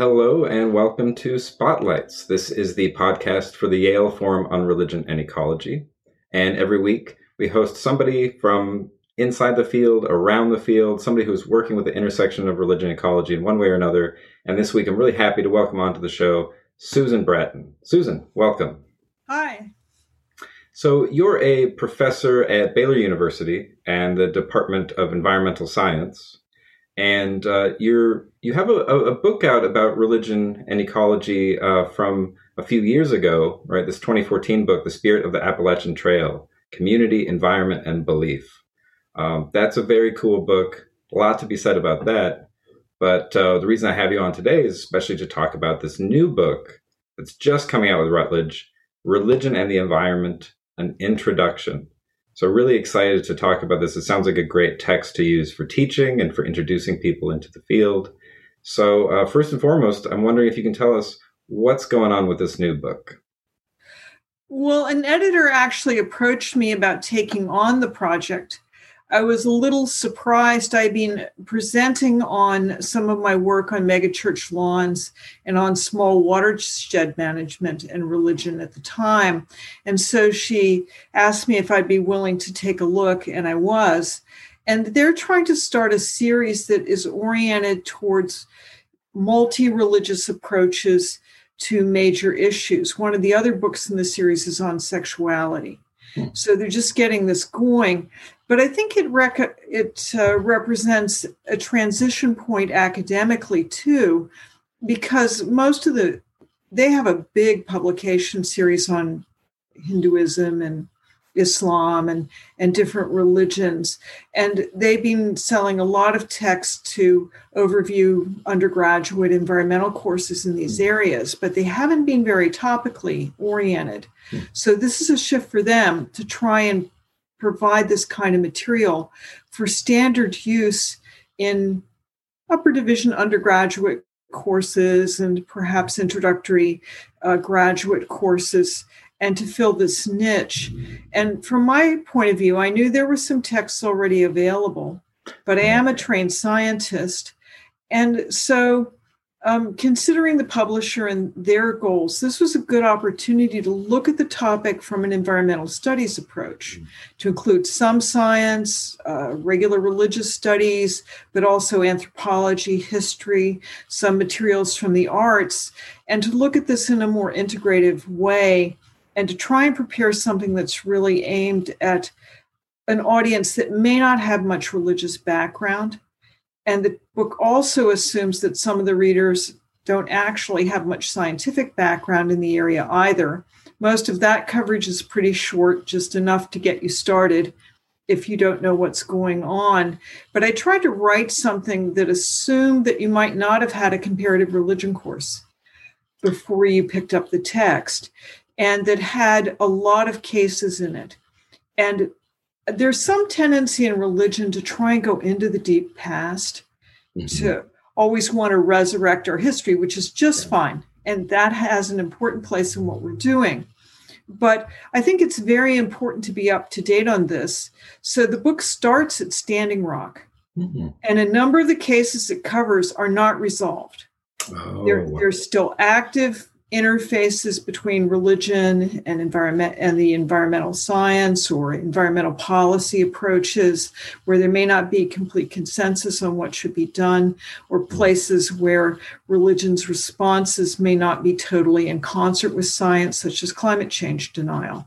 Hello and welcome to Spotlights. This is the podcast for the Yale Forum on Religion and Ecology. And every week we host somebody from inside the field, around the field, somebody who's working with the intersection of religion and ecology in one way or another. And this week I'm really happy to welcome onto the show Susan Bratton. Susan, welcome. Hi. So you're a professor at Baylor University and the Department of Environmental Science and uh, you're you have a, a, book out about religion and ecology uh, from a few years ago, right? This 2014 book, "The Spirit of the Appalachian Trail: Community, Environment, and Belief." Um, that's a very cool book. A lot to be said about that. But uh, the reason I have you on today is especially to talk about this new book that's just coming out with Routledge, "Religion and the Environment: An Introduction." So, really excited to talk about this. It sounds like a great text to use for teaching and for introducing people into the field. So, uh, first and foremost, I'm wondering if you can tell us what's going on with this new book. Well, an editor actually approached me about taking on the project I was a little surprised. I'd been presenting on some of my work on megachurch lawns and on small watershed management and religion at the time. And so she asked me if I'd be willing to take a look, and I was. And they're trying to start a series that is oriented towards multi religious approaches to major issues. One of the other books in the series is on sexuality. Hmm. So they're just getting this going but I think it rec- it uh, represents a transition point academically too, because most of the they have a big publication series on Hinduism and Islam and and different religions, and they've been selling a lot of text to overview undergraduate environmental courses in these areas, but they haven't been very topically oriented. Hmm. So this is a shift for them to try and provide this kind of material for standard use in upper division undergraduate courses and perhaps introductory uh, graduate courses and to fill this niche. And from my point of view, I knew there were some texts already available, but I am a trained scientist. And so um, considering the publisher and their goals, this was a good opportunity to look at the topic from an environmental studies approach, mm-hmm. to include some science, uh, regular religious studies, but also anthropology, history, some materials from the arts, and to look at this in a more integrative way and to try and prepare something that's really aimed at an audience that may not have much religious background and the book also assumes that some of the readers don't actually have much scientific background in the area either. Most of that coverage is pretty short, just enough to get you started if you don't know what's going on. But I tried to write something that assumed that you might not have had a comparative religion course before you picked up the text and that had a lot of cases in it. And there's some tendency in religion to try and go into the deep past, mm-hmm. to always want to resurrect our history, which is just fine. And that has an important place in what we're doing. But I think it's very important to be up to date on this. So the book starts at Standing Rock, mm-hmm. and a number of the cases it covers are not resolved. Oh. They're, they're still active interfaces between religion and environment and the environmental science or environmental policy approaches where there may not be complete consensus on what should be done or places where religion's responses may not be totally in concert with science such as climate change denial.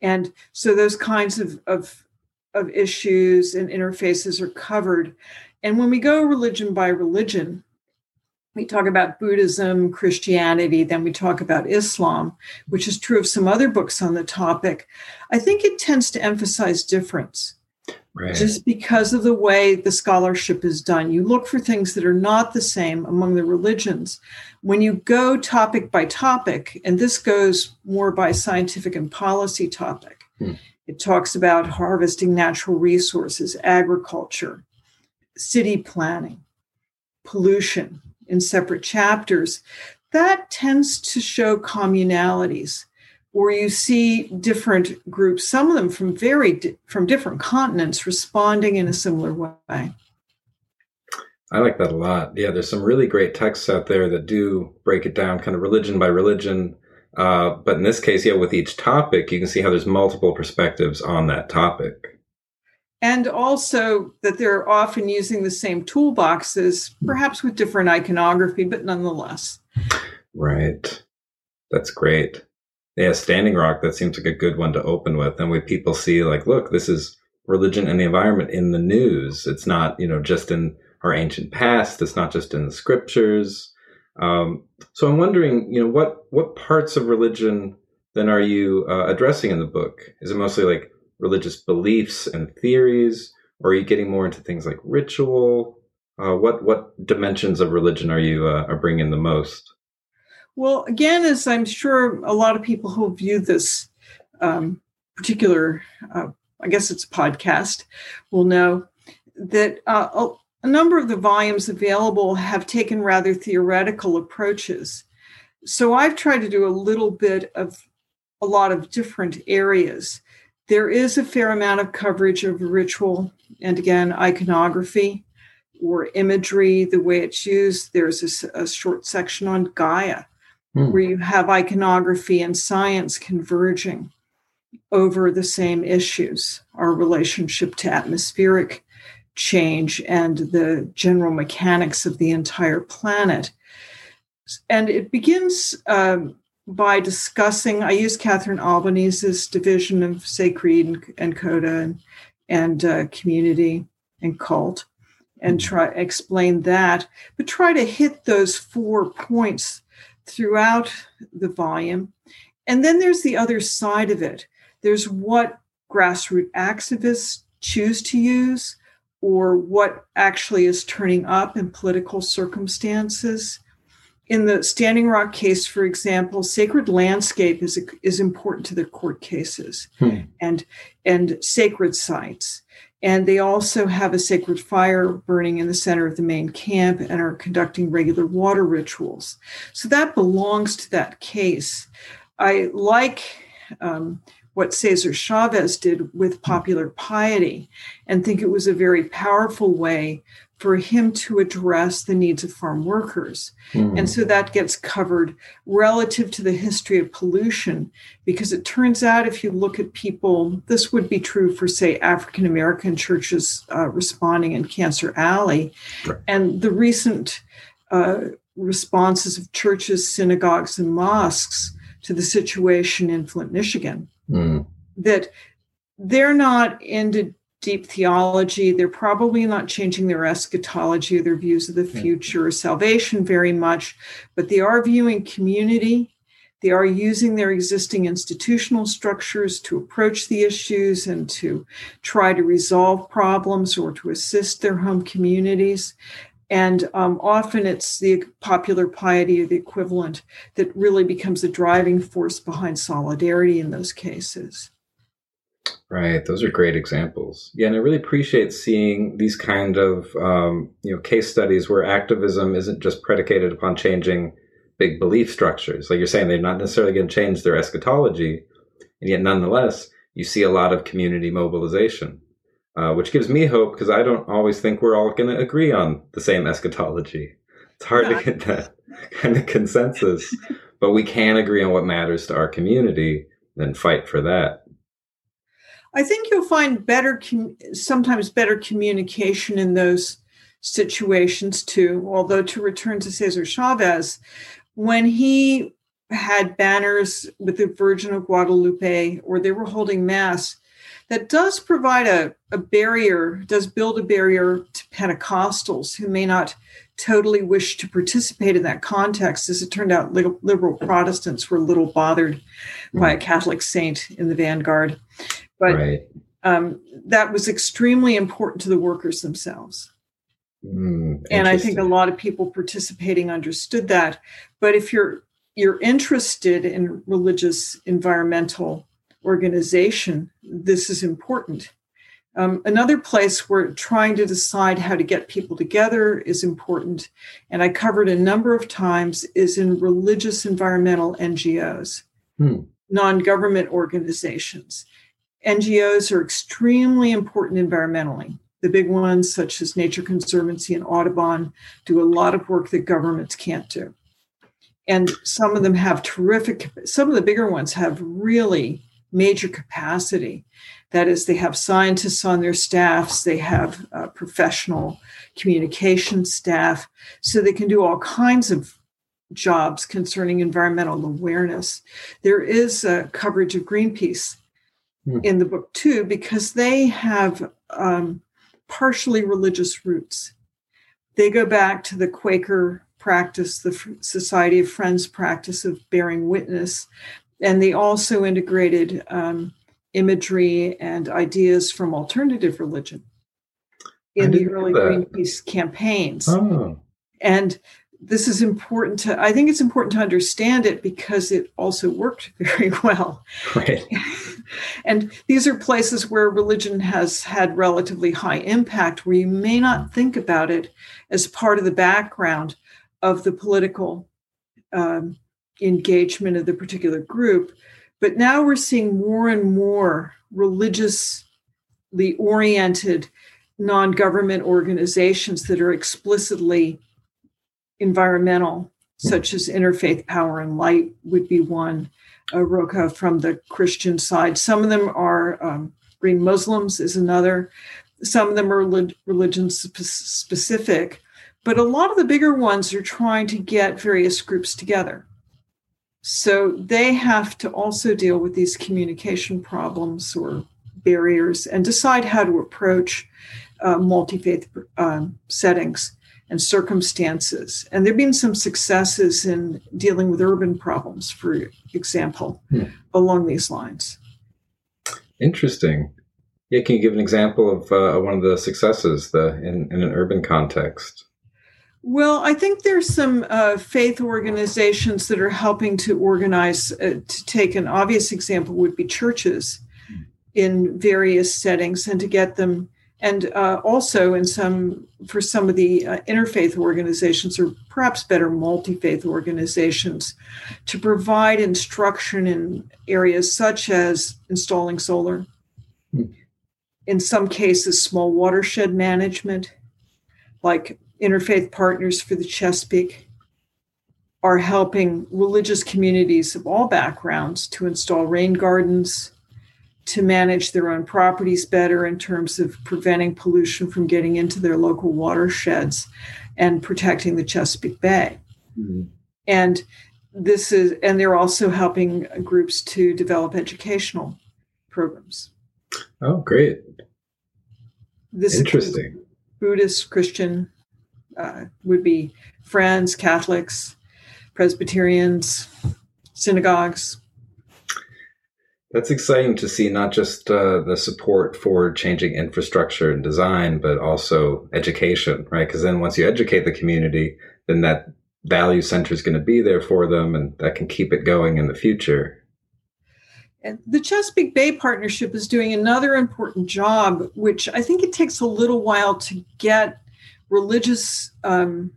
And so those kinds of, of, of issues and interfaces are covered. And when we go religion by religion we talk about Buddhism, Christianity, then we talk about Islam, which is true of some other books on the topic. I think it tends to emphasize difference. Right. Just because of the way the scholarship is done. You look for things that are not the same among the religions. When you go topic by topic, and this goes more by scientific and policy topic, hmm. it talks about harvesting natural resources, agriculture, city planning, pollution, in separate chapters, that tends to show communalities where you see different groups, some of them from very from different continents, responding in a similar way. I like that a lot. Yeah, there's some really great texts out there that do break it down kind of religion by religion. Uh, but in this case, yeah, with each topic, you can see how there's multiple perspectives on that topic. And also that they're often using the same toolboxes, perhaps with different iconography, but nonetheless. Right. That's great. Yeah, Standing Rock, that seems like a good one to open with. And when people see, like, look, this is religion and the environment in the news. It's not, you know, just in our ancient past. It's not just in the scriptures. Um, so I'm wondering, you know, what what parts of religion then are you uh, addressing in the book? Is it mostly like religious beliefs and theories, or are you getting more into things like ritual? Uh, what what dimensions of religion are you uh, are bringing the most? Well, again, as I'm sure a lot of people who view this um, particular, uh, I guess it's a podcast, will know that uh, a number of the volumes available have taken rather theoretical approaches. So I've tried to do a little bit of a lot of different areas. There is a fair amount of coverage of ritual and again, iconography or imagery, the way it's used. There's a, a short section on Gaia hmm. where you have iconography and science converging over the same issues our relationship to atmospheric change and the general mechanics of the entire planet. And it begins um, by discussing, I use Catherine Albanese's division of sacred and, and coda and, and uh, community and cult and mm-hmm. try explain that, but try to hit those four points throughout the volume. And then there's the other side of it. There's what grassroots activists choose to use, or what actually is turning up in political circumstances. In the Standing Rock case, for example, sacred landscape is, is important to the court cases hmm. and, and sacred sites. And they also have a sacred fire burning in the center of the main camp and are conducting regular water rituals. So that belongs to that case. I like um, what Cesar Chavez did with popular piety and think it was a very powerful way for him to address the needs of farm workers. Mm. And so that gets covered relative to the history of pollution, because it turns out if you look at people, this would be true for, say, African American churches uh, responding in Cancer Alley. Right. And the recent uh, responses of churches, synagogues, and mosques to the situation in Flint, Michigan mm. that they're not into deep theology. They're probably not changing their eschatology or their views of the future or salvation very much, but they are viewing community. They are using their existing institutional structures to approach the issues and to try to resolve problems or to assist their home communities. And um, often it's the popular piety or the equivalent that really becomes the driving force behind solidarity in those cases. Right, those are great examples. Yeah, and I really appreciate seeing these kind of um, you know case studies where activism isn't just predicated upon changing big belief structures. Like you're saying, they're not necessarily going to change their eschatology, and yet nonetheless, you see a lot of community mobilization uh, which gives me hope because I don't always think we're all going to agree on the same eschatology. It's hard to get that kind of consensus, but we can agree on what matters to our community, and fight for that. I think you'll find better, sometimes better communication in those situations too. Although, to return to Cesar Chavez, when he had banners with the Virgin of Guadalupe or they were holding Mass, that does provide a, a barrier, does build a barrier to Pentecostals who may not totally wish to participate in that context. As it turned out, liberal Protestants were a little bothered mm. by a Catholic saint in the vanguard. But right. um, that was extremely important to the workers themselves. Mm, and I think a lot of people participating understood that. But if you're you're interested in religious environmental organization, this is important. Um, another place where trying to decide how to get people together is important, and I covered a number of times, is in religious environmental NGOs, hmm. non government organizations. NGOs are extremely important environmentally. The big ones, such as Nature Conservancy and Audubon, do a lot of work that governments can't do. And some of them have terrific, some of the bigger ones have really major capacity. That is, they have scientists on their staffs, they have uh, professional communication staff, so they can do all kinds of jobs concerning environmental awareness. There is a coverage of Greenpeace mm. in the book too, because they have um, partially religious roots. They go back to the Quaker practice, the Society of Friends practice of bearing witness, and they also integrated um, imagery and ideas from alternative religion in the early Greenpeace campaigns. Oh. And this is important to, I think it's important to understand it because it also worked very well. Right. and these are places where religion has had relatively high impact, where you may not think about it as part of the background of the political um, engagement of the particular group. But now we're seeing more and more religiously oriented non government organizations that are explicitly environmental, such as Interfaith Power and Light, would be one. Uh, from the Christian side. Some of them are um, Green Muslims, is another. Some of them are religion specific. But a lot of the bigger ones are trying to get various groups together. So they have to also deal with these communication problems or barriers and decide how to approach uh, multi faith um, settings and circumstances. And there have been some successes in dealing with urban problems, for example, hmm. along these lines. Interesting. Yeah, can you give an example of uh, one of the successes the, in, in an urban context? Well, I think there's some uh, faith organizations that are helping to organize. Uh, to take an obvious example, would be churches in various settings, and to get them, and uh, also in some for some of the uh, interfaith organizations, or perhaps better multi faith organizations, to provide instruction in areas such as installing solar. Hmm. In some cases, small watershed management, like Interfaith Partners for the Chesapeake are helping religious communities of all backgrounds to install rain gardens, to manage their own properties better in terms of preventing pollution from getting into their local watersheds and protecting the Chesapeake Bay. Mm-hmm. And this is and they're also helping groups to develop educational programs. Oh, great. This is Interesting. Buddhist, Christian, uh, would be Friends, Catholics, Presbyterians, synagogues. That's exciting to see not just uh, the support for changing infrastructure and design, but also education, right? Because then once you educate the community, then that value center is going to be there for them and that can keep it going in the future. And the Chesapeake Bay Partnership is doing another important job, which I think it takes a little while to get religious um,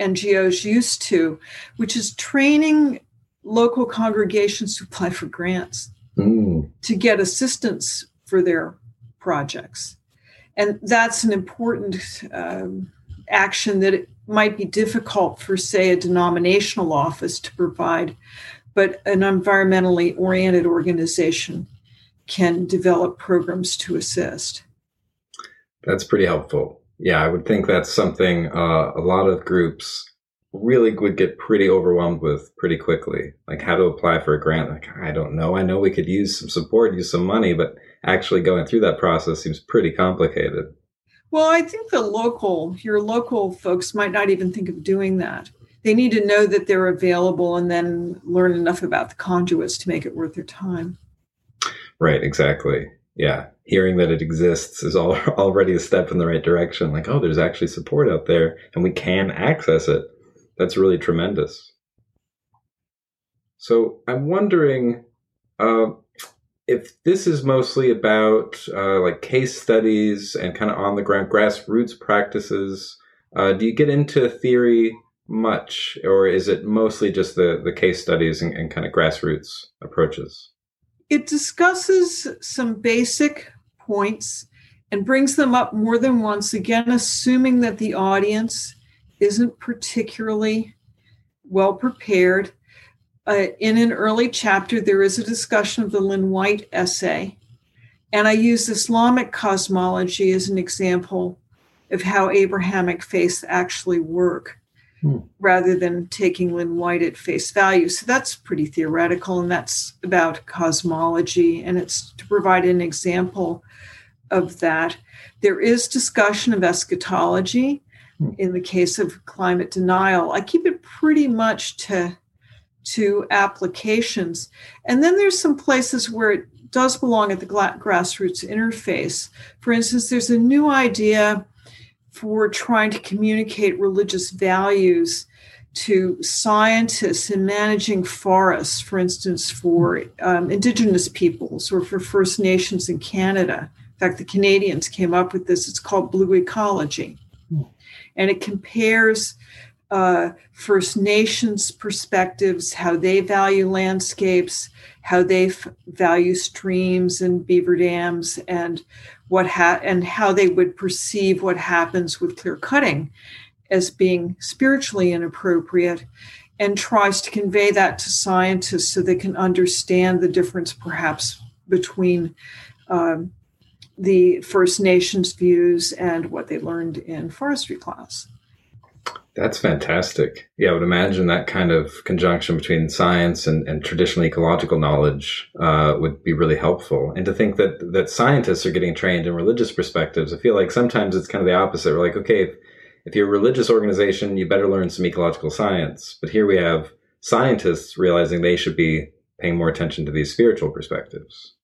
NGOs used to, which is training local congregations to apply for grants mm. to get assistance for their projects. And that's an important um, action that it might be difficult for, say, a denominational office to provide, but an environmentally oriented organization can develop programs to assist. That's pretty helpful. Yeah, I would think that's something uh, a lot of groups really would get pretty overwhelmed with pretty quickly. Like how to apply for a grant. Like, I don't know. I know we could use some support, use some money, but actually going through that process seems pretty complicated. Well, I think the local, your local folks might not even think of doing that. They need to know that they're available and then learn enough about the conduits to make it worth their time. Right, exactly. Yeah hearing that it exists is all, already a step in the right direction. Like, oh, there's actually support out there and we can access it. That's really tremendous. So I'm wondering uh, if this is mostly about uh, like case studies and kind of on the ground grassroots practices. Uh, do you get into theory much, or is it mostly just the, the case studies and, and kind of grassroots approaches? It discusses some basic points and brings them up more than once, again, assuming that the audience isn't particularly well prepared. Uh, in an early chapter, there is a discussion of the Lynn White essay. And I use Islamic cosmology as an example of how Abrahamic faiths actually work hmm. rather than taking Lynn White at face value. So that's pretty theoretical, and that's about cosmology, and it's to provide an example of that. There is discussion of eschatology hmm. in the case of climate denial. I keep it pretty much to to applications. And then there's some places where it does belong at the grassroots interface. For instance, there's a new idea for trying to communicate religious values to scientists in managing forests, for instance, for um, Indigenous peoples or for First Nations in Canada. In fact, the Canadians came up with this. It's called Blue Ecology. And it compares uh, First Nations perspectives, how they value landscapes, how they f- value streams and beaver dams, and what ha- and how they would perceive what happens with clear cutting as being spiritually inappropriate and tries to convey that to scientists so they can understand the difference perhaps between um, the First Nations views and what they learned in forestry class. That's fantastic. Yeah, I would imagine that kind of conjunction between science and, and traditional ecological knowledge uh, would be really helpful. And to think that that scientists are getting trained in religious perspectives, I feel like sometimes it's kind of the opposite. We're like, okay, if, if you're a religious organization, you better learn some ecological science. But here we have scientists realizing they should be paying more attention to these spiritual perspectives.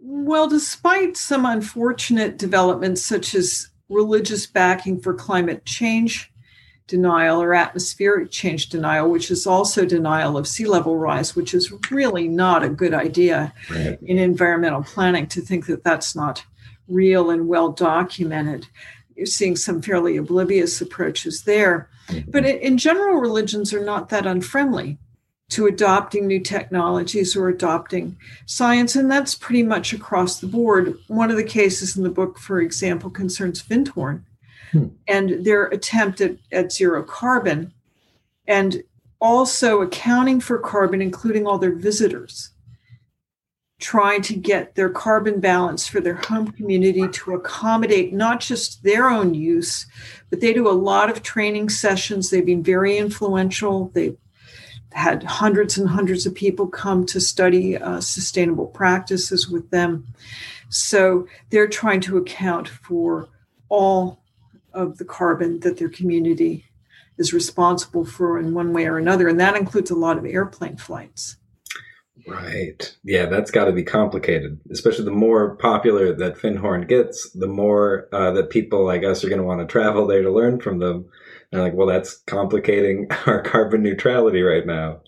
Well, despite some unfortunate developments such as religious backing for climate change denial or atmospheric change denial, which is also denial of sea level rise, which is really not a good idea right. in environmental planning to think that that's not real and well documented. You're seeing some fairly oblivious approaches there. Mm-hmm. But in general, religions are not that unfriendly to adopting new technologies or adopting science. And that's pretty much across the board. One of the cases in the book, for example, concerns Findhorn hmm. and their attempt at, at zero carbon, and also accounting for carbon, including all their visitors, trying to get their carbon balance for their home community to accommodate not just their own use, but they do a lot of training sessions. They've been very influential. They've had hundreds and hundreds of people come to study uh, sustainable practices with them. So they're trying to account for all of the carbon that their community is responsible for in one way or another. And that includes a lot of airplane flights. Right. Yeah, that's got to be complicated, especially the more popular that Findhorn gets, the more uh, that people, like us are going to want to travel there to learn from them. And like, well, that's complicating our carbon neutrality right now.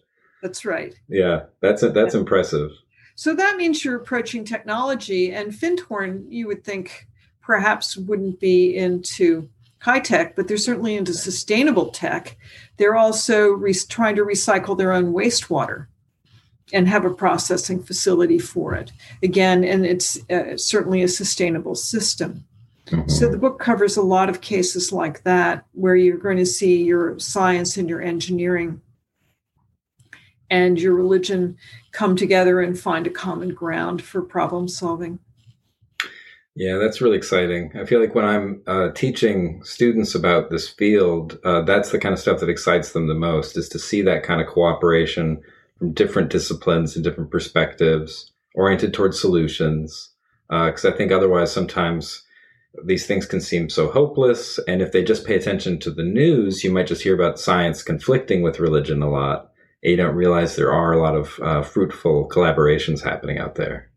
That's right. Yeah, that's that's yeah. impressive. So that means you're approaching technology, and Findhorn, you would think, perhaps wouldn't be into high tech, but they're certainly into sustainable tech. They're also re- trying to recycle their own wastewater and have a processing facility for it. Again, and it's uh, certainly a sustainable system. Mm-hmm. So the book covers a lot of cases like that where you're going to see your science and your engineering and your religion come together and find a common ground for problem solving. Yeah, that's really exciting. I feel like when I'm uh, teaching students about this field, uh, that's the kind of stuff that excites them the most is to see that kind of cooperation from different disciplines and different perspectives oriented towards solutions. Because uh, I think otherwise, sometimes these things can seem so hopeless. And if they just pay attention to the news, you might just hear about science conflicting with religion a lot. And you don't realize there are a lot of uh, fruitful collaborations happening out there.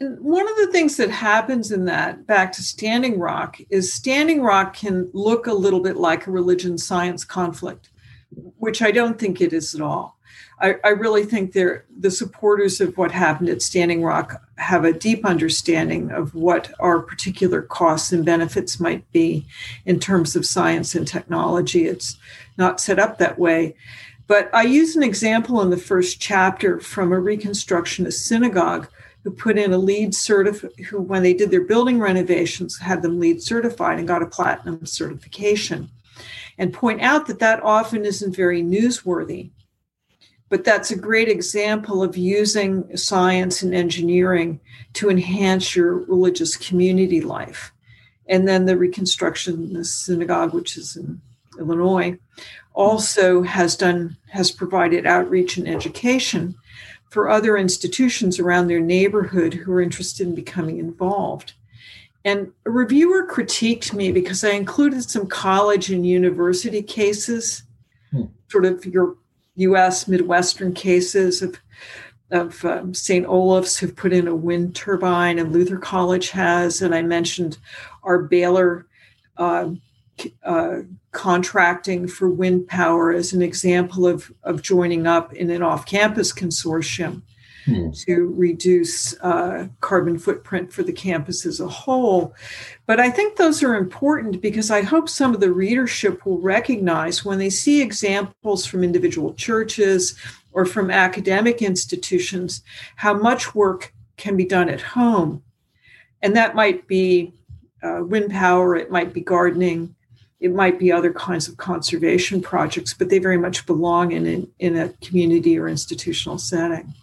And one of the things that happens in that, back to Standing Rock, is Standing Rock can look a little bit like a religion science conflict, which I don't think it is at all. I, I really think they're the supporters of what happened at Standing Rock have a deep understanding of what our particular costs and benefits might be in terms of science and technology. It's not set up that way. But I use an example in the first chapter from a Reconstructionist synagogue who put in a LEED certificate, who, when they did their building renovations, had them LEED certified and got a platinum certification, and point out that that often isn't very newsworthy. But that's a great example of using science and engineering to enhance your religious community life. And then the Reconstruction the Synagogue, which is in Illinois, also has done has provided outreach and education for other institutions around their neighborhood who are interested in becoming involved. And a reviewer critiqued me because I included some college and university cases, hmm. sort of your US Midwestern cases of, of um, St. Olaf's who've put in a wind turbine, and Luther College has. And I mentioned our Baylor uh, uh, contracting for wind power as an example of, of joining up in an off campus consortium hmm. to reduce uh, carbon footprint for the campus as a whole. But I think those are important because I hope some of the readership will recognize when they see examples from individual churches or from academic institutions how much work can be done at home. And that might be uh, wind power, it might be gardening, it might be other kinds of conservation projects, but they very much belong in a, in a community or institutional setting.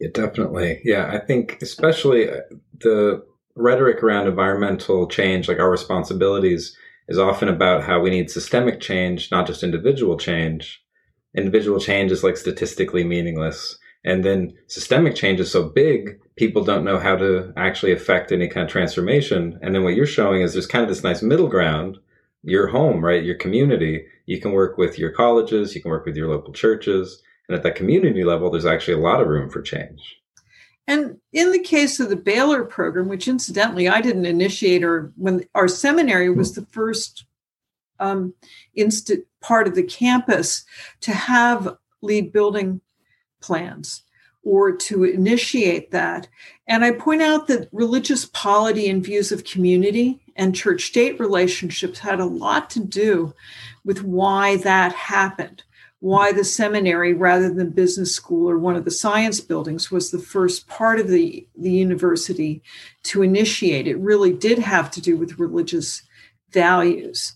Yeah, definitely. Yeah, I think especially uh, the rhetoric around environmental change, like our responsibilities, is often about how we need systemic change, not just individual change. Individual change is like statistically meaningless. And then systemic change is so big, people don't know how to actually affect any kind of transformation. And then what you're showing is there's kind of this nice middle ground your home, right? Your community. You can work with your colleges, you can work with your local churches. And at that community level, there's actually a lot of room for change. And in the case of the Baylor program, which incidentally I didn't initiate, or when our seminary was the first um, inst- part of the campus to have LEED building plans or to initiate that. And I point out that religious polity and views of community and church state relationships had a lot to do with why that happened. Why the seminary, rather than business school or one of the science buildings, was the first part of the, the university to initiate. It really did have to do with religious values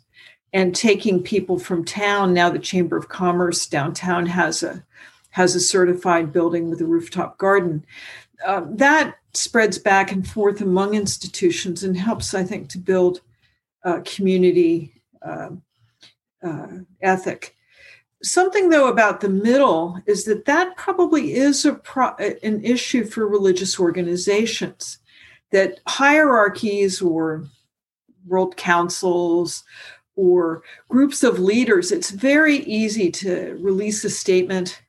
and taking people from town. Now, the Chamber of Commerce downtown has a has a certified building with a rooftop garden. Uh, that spreads back and forth among institutions and helps, I think, to build a community uh, uh, ethic. Something, though, about the middle is that that probably is a pro- an issue for religious organizations, that hierarchies or world councils or groups of leaders, it's very easy to release a statement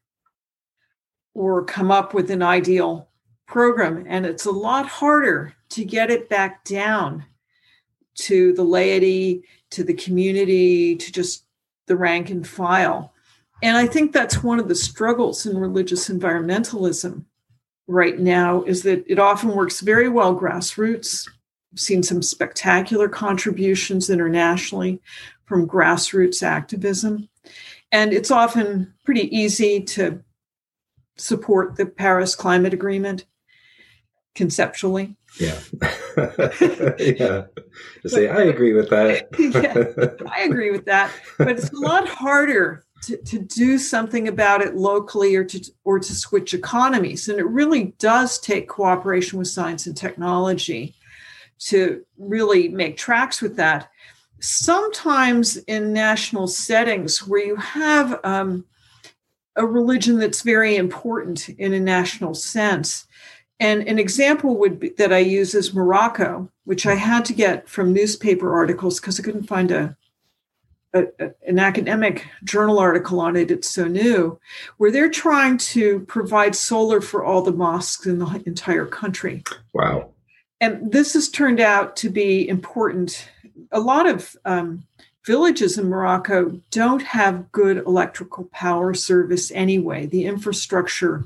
or come up with an ideal program. And it's a lot harder to get it back down to the laity, to the community, to just the rank and file. And I think that's one of the struggles in religious environmentalism right now is that it often works very well grassroots. I've seen some spectacular contributions internationally from grassroots activism. And it's often pretty easy to support the Paris Climate Agreement conceptually. Yeah. yeah. To say, I agree with that. yeah, I agree with that. But it's a lot harder to, to do something about it locally or to or to switch economies. And it really does take cooperation with science and technology to really make tracks with that. Sometimes in national settings where you have um, a religion that's very important in a national sense, and an example would be that I use is Morocco, which I had to get from newspaper articles because I couldn't find a, a, an academic journal article on it. It's so new, where they're trying to provide solar for all the mosques in the entire country. Wow! And this has turned out to be important. A lot of um, villages in Morocco don't have good electrical power service anyway. The infrastructure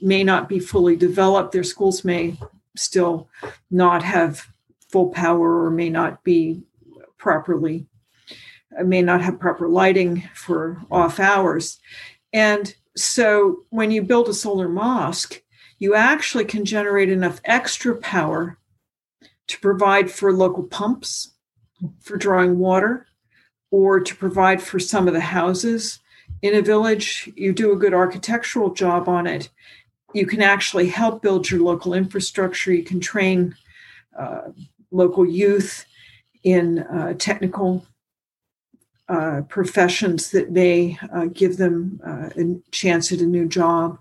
may not be fully developed. Their schools may still not have full power or may not be properly, may not have proper lighting for off hours. And so when you build a solar mosque, you actually can generate enough extra power to provide for local pumps for drawing water or to provide for some of the houses in a village. You do a good architectural job on it. You can actually help build your local infrastructure. You can train uh, local youth in uh, technical uh, professions that may uh, give them uh, a chance at a new job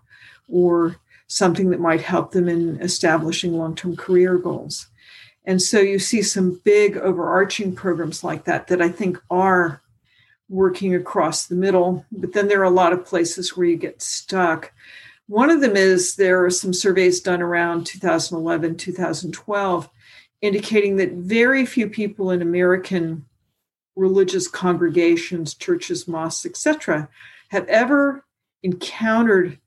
or something that might help them in establishing long term career goals. And so you see some big overarching programs like that that I think are working across the middle. But then there are a lot of places where you get stuck. One of them is there are some surveys done around 2011, 2012, indicating that very few people in American religious congregations, churches, mosques, etc., have ever encountered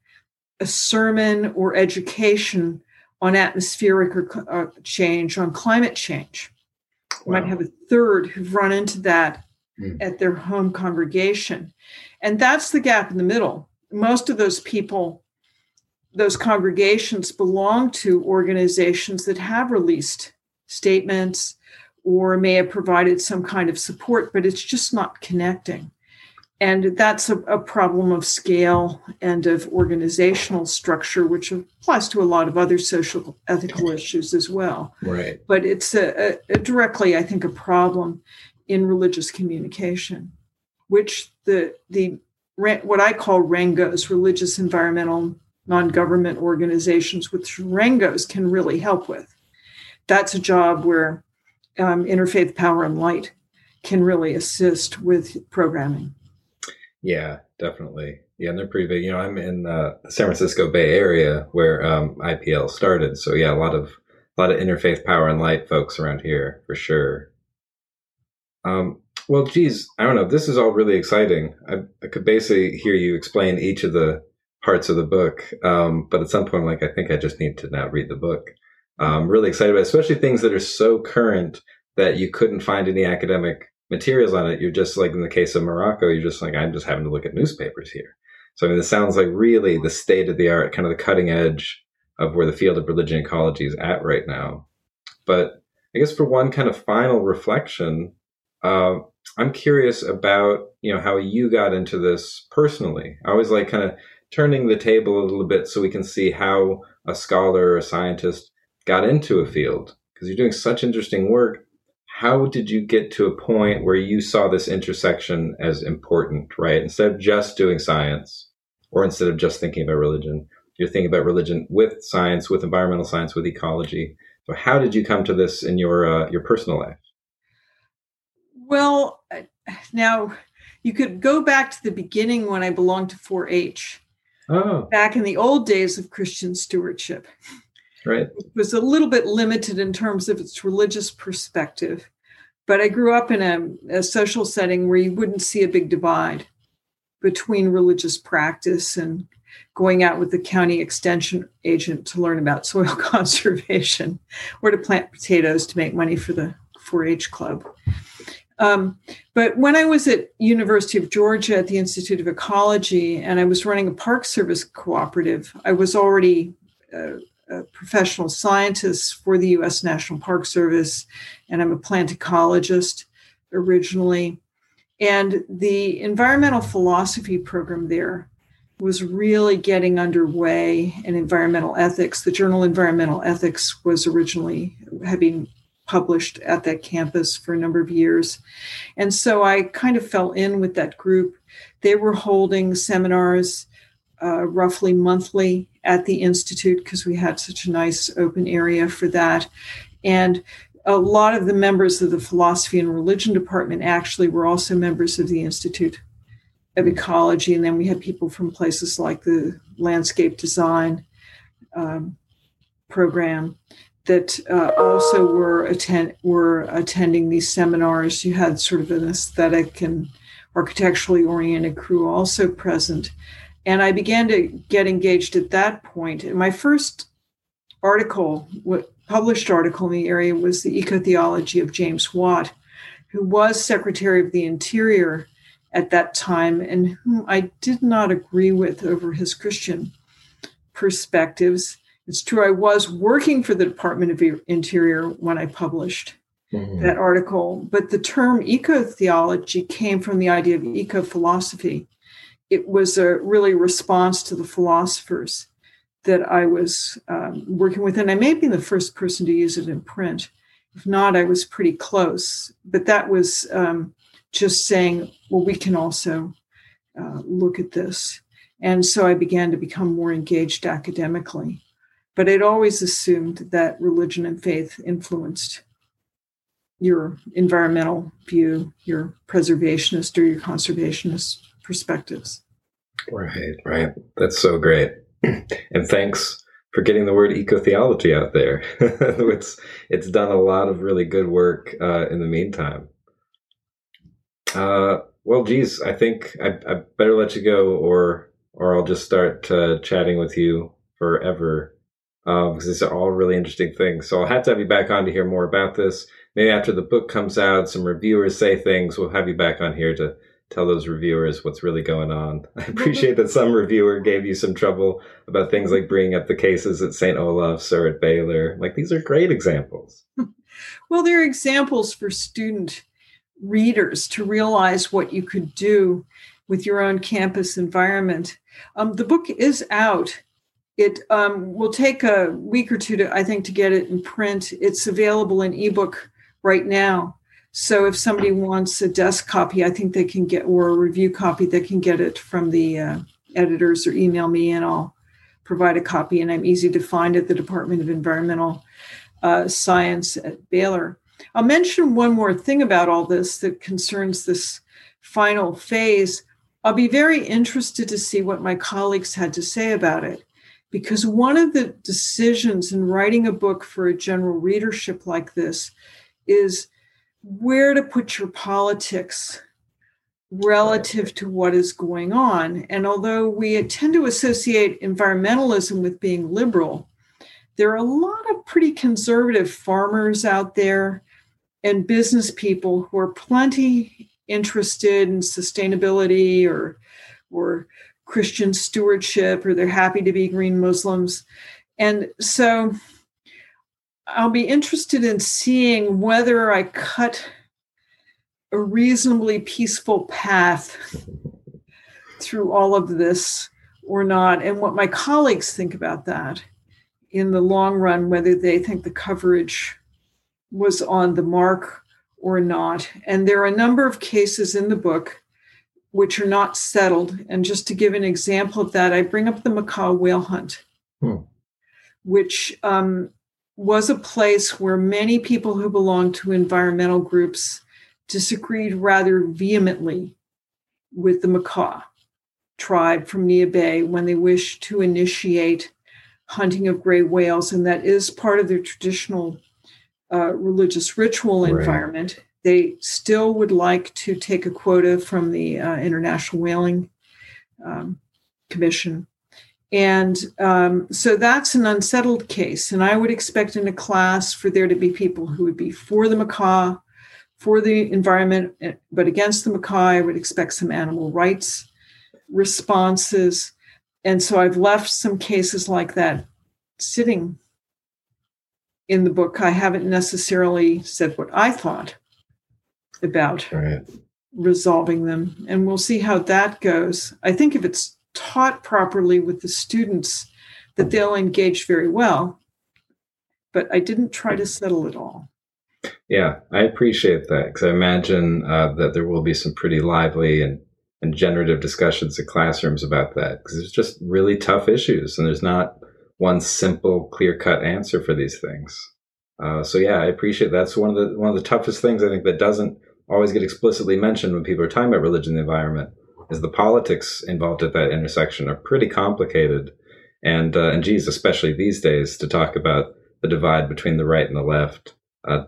a sermon or education on atmospheric or, uh, change, on climate change. Wow. You might have a third who've run into that mm. at their home congregation. And that's the gap in the middle. Most of those people, those congregations belong to organizations that have released statements or may have provided some kind of support, but it's just not connecting. And that's a, a, problem of scale and of organizational structure, which applies to a lot of other social ethical issues as well. Right. But it's a, a, directly, I think, a problem in religious communication, which the the what I call RENGOs, religious environmental non-government organizations, which RENGOs can really help with. That's a job where um, interfaith power and light can really assist with programming. Yeah, definitely. Yeah, and they're pretty big. You know, I'm in uh, the San Francisco Bay Area where um, IPL started, so yeah, a lot of a lot of interfaith power and light folks around here for sure. Um, well, geez, I don't know. This is all really exciting. I, I could basically hear you explain each of the parts of the book, um, but at some point, like I think I just need to now read the book. I'm really excited about, it, especially things that are so current that you couldn't find any academic materials on it. You're just like in the case of Morocco, you're just like, I'm just having to look at newspapers here. So, I mean, this sounds like really the state of the art, kind of the cutting edge of where the field of religion ecology is at right now. But I guess for one kind of final reflection, uh, I'm curious about, you know, how you got into this personally. I always like kind of turning the table a little bit so we can see how a scholar or a scientist got into a field because you're doing such interesting work how did you get to a point where you saw this intersection as important, right? Instead of just doing science or instead of just thinking about religion, you're thinking about religion with science, with environmental science, with ecology. So how did you come to this in your uh, your personal life? Well, now you could go back to the beginning when I belonged to 4-H. Oh. Back in the old days of Christian stewardship. Right. It was a little bit limited in terms of its religious perspective. But I grew up in a, a social setting where you wouldn't see a big divide between religious practice and going out with the county extension agent to learn about soil conservation or to plant potatoes to make money for the 4-H club. Um, but when I was at University of Georgia at the Institute of Ecology and I was running a Park Service cooperative, I was already uh, a professional scientist for the U.S. National Park Service, and I'm a plant ecologist originally. And the environmental philosophy program there was really getting underway in environmental ethics. The journal Environmental Ethics was originally having published at that campus for a number of years. And so I kind of fell in with that group. They were holding seminars uh, roughly monthly at the Institute because we had such a nice open area for that. And a lot of the members of the philosophy and religion department actually were also members of the Institute of Ecology. And then we had people from places like the landscape design um, program that uh, also were attend were attending these seminars. You had sort of an aesthetic and architecturally oriented crew also present. And I began to get engaged at that point. And my first article, published article in the area, was the Ecotheology of James Watt, who was Secretary of the Interior at that time and whom I did not agree with over his Christian perspectives. It's true, I was working for the Department of Interior when I published mm-hmm. that article, but the term eco theology came from the idea of eco philosophy. It was a really response to the philosophers that I was um, working with, and I may be the first person to use it in print. If not, I was pretty close. But that was um, just saying, well, we can also uh, look at this. And so I began to become more engaged academically. But I'd always assumed that religion and faith influenced your environmental view, your preservationist or your conservationist perspectives. Right, right. That's so great. and thanks for getting the word eco-theology out there. it's it's done a lot of really good work uh, in the meantime. Uh, well, geez, I think I, I, better let you go, or or I'll just start uh, chatting with you forever because um, these are all really interesting things. So I'll have to have you back on to hear more about this. Maybe after the book comes out, some reviewers say things. We'll have you back on here to tell those reviewers what's really going on. I appreciate that some reviewer gave you some trouble about things like bringing up the cases at St. Olaf's or at Baylor. Like these are great examples. Well, they're examples for student readers to realize what you could do with your own campus environment. Um, the book is out. It um, will take a week or two to, I think, to get it in print. It's available in ebook right now. So if somebody wants a desk copy, I think they can get, or a review copy, they can get it from the uh, editors or email me and I'll provide a copy. And I'm easy to find at the Department of Environmental uh, Science at Baylor. I'll mention one more thing about all this that concerns this final phase. I'll be very interested to see what my colleagues had to say about it. Because one of the decisions in writing a book for a general readership like this is where to put your politics relative to what is going on. And although we tend to associate environmentalism with being liberal, there are a lot of pretty conservative farmers out there and business people who are plenty interested in sustainability or or Christian stewardship or they're happy to be green Muslims. And so I'll be interested in seeing whether I cut a reasonably peaceful path through all of this or not, and what my colleagues think about that in the long run, whether they think the coverage was on the mark or not. And there are a number of cases in the book which are not settled. And just to give an example of that, I bring up the Makah whale hunt, hmm. which um, was a place where many people who belonged to environmental groups disagreed rather vehemently with the Makah tribe from Neah Bay when they wished to initiate hunting of gray whales. And that is part of their traditional uh, religious ritual right. environment. They still would like to take a quota from the uh, International Whaling um, Commission. And um, so that's an unsettled case. And I would expect in a class for there to be people who would be for the Makah, for the environment, eh, but against the Makah. I would expect some animal rights responses. And so I've left some cases like that sitting in the book, I haven't necessarily said what I thought about right. resolving them. And we'll see how that goes. I think if it's taught properly with the students, that they'll engage very well. But I didn't try to settle it all. Yeah, I appreciate that because I imagine uh, that there will be some pretty lively and, and generative discussions in classrooms about that because it's just really tough issues and there's not one simple, clear cut answer for these things. Uh, so yeah, I appreciate that's one of the one of the toughest things I think that doesn't always get explicitly mentioned when people are talking about religion and the environment is the politics involved at that intersection are pretty complicated, and uh, and geez, especially these days to talk about the divide between the right and the left, uh,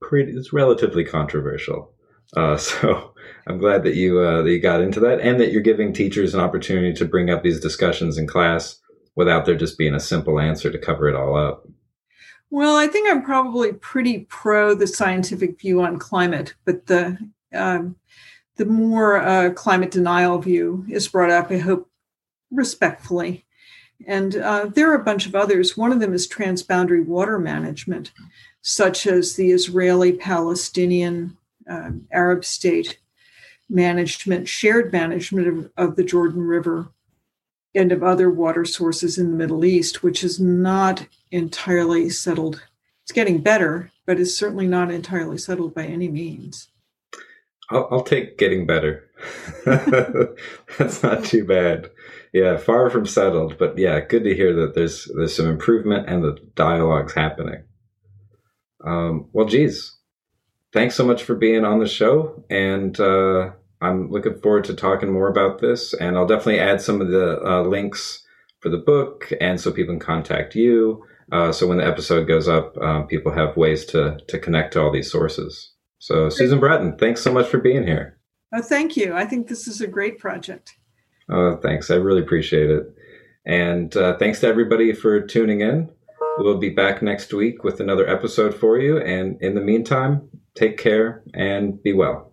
pretty it's relatively controversial. Uh, so I'm glad that you uh, that you got into that, and that you're giving teachers an opportunity to bring up these discussions in class without there just being a simple answer to cover it all up? Well, I think I'm probably pretty pro the scientific view on climate, but the um, the more uh, climate denial view is brought up, I hope respectfully. And uh, there are a bunch of others. One of them is transboundary water management, such as the Israeli Palestinian uh, Arab state management, shared management of, of the Jordan River and of other water sources in the Middle East, which is not entirely settled. It's getting better, but it's certainly not entirely settled by any means. I'll, I'll take getting better. That's not too bad. Yeah, far from settled, but yeah, good to hear that there's there's some improvement and the dialogue's happening. Um, well, geez, thanks so much for being on the show, and uh, I'm looking forward to talking more about this. And I'll definitely add some of the uh, links for the book, and so people can contact you. Uh, so when the episode goes up, uh, people have ways to to connect to all these sources. So, Susan Bratton, thanks so much for being here. Oh, thank you. I think this is a great project. Oh, thanks. I really appreciate it. And uh, thanks to everybody for tuning in. We'll be back next week with another episode for you. And in the meantime, take care and be well.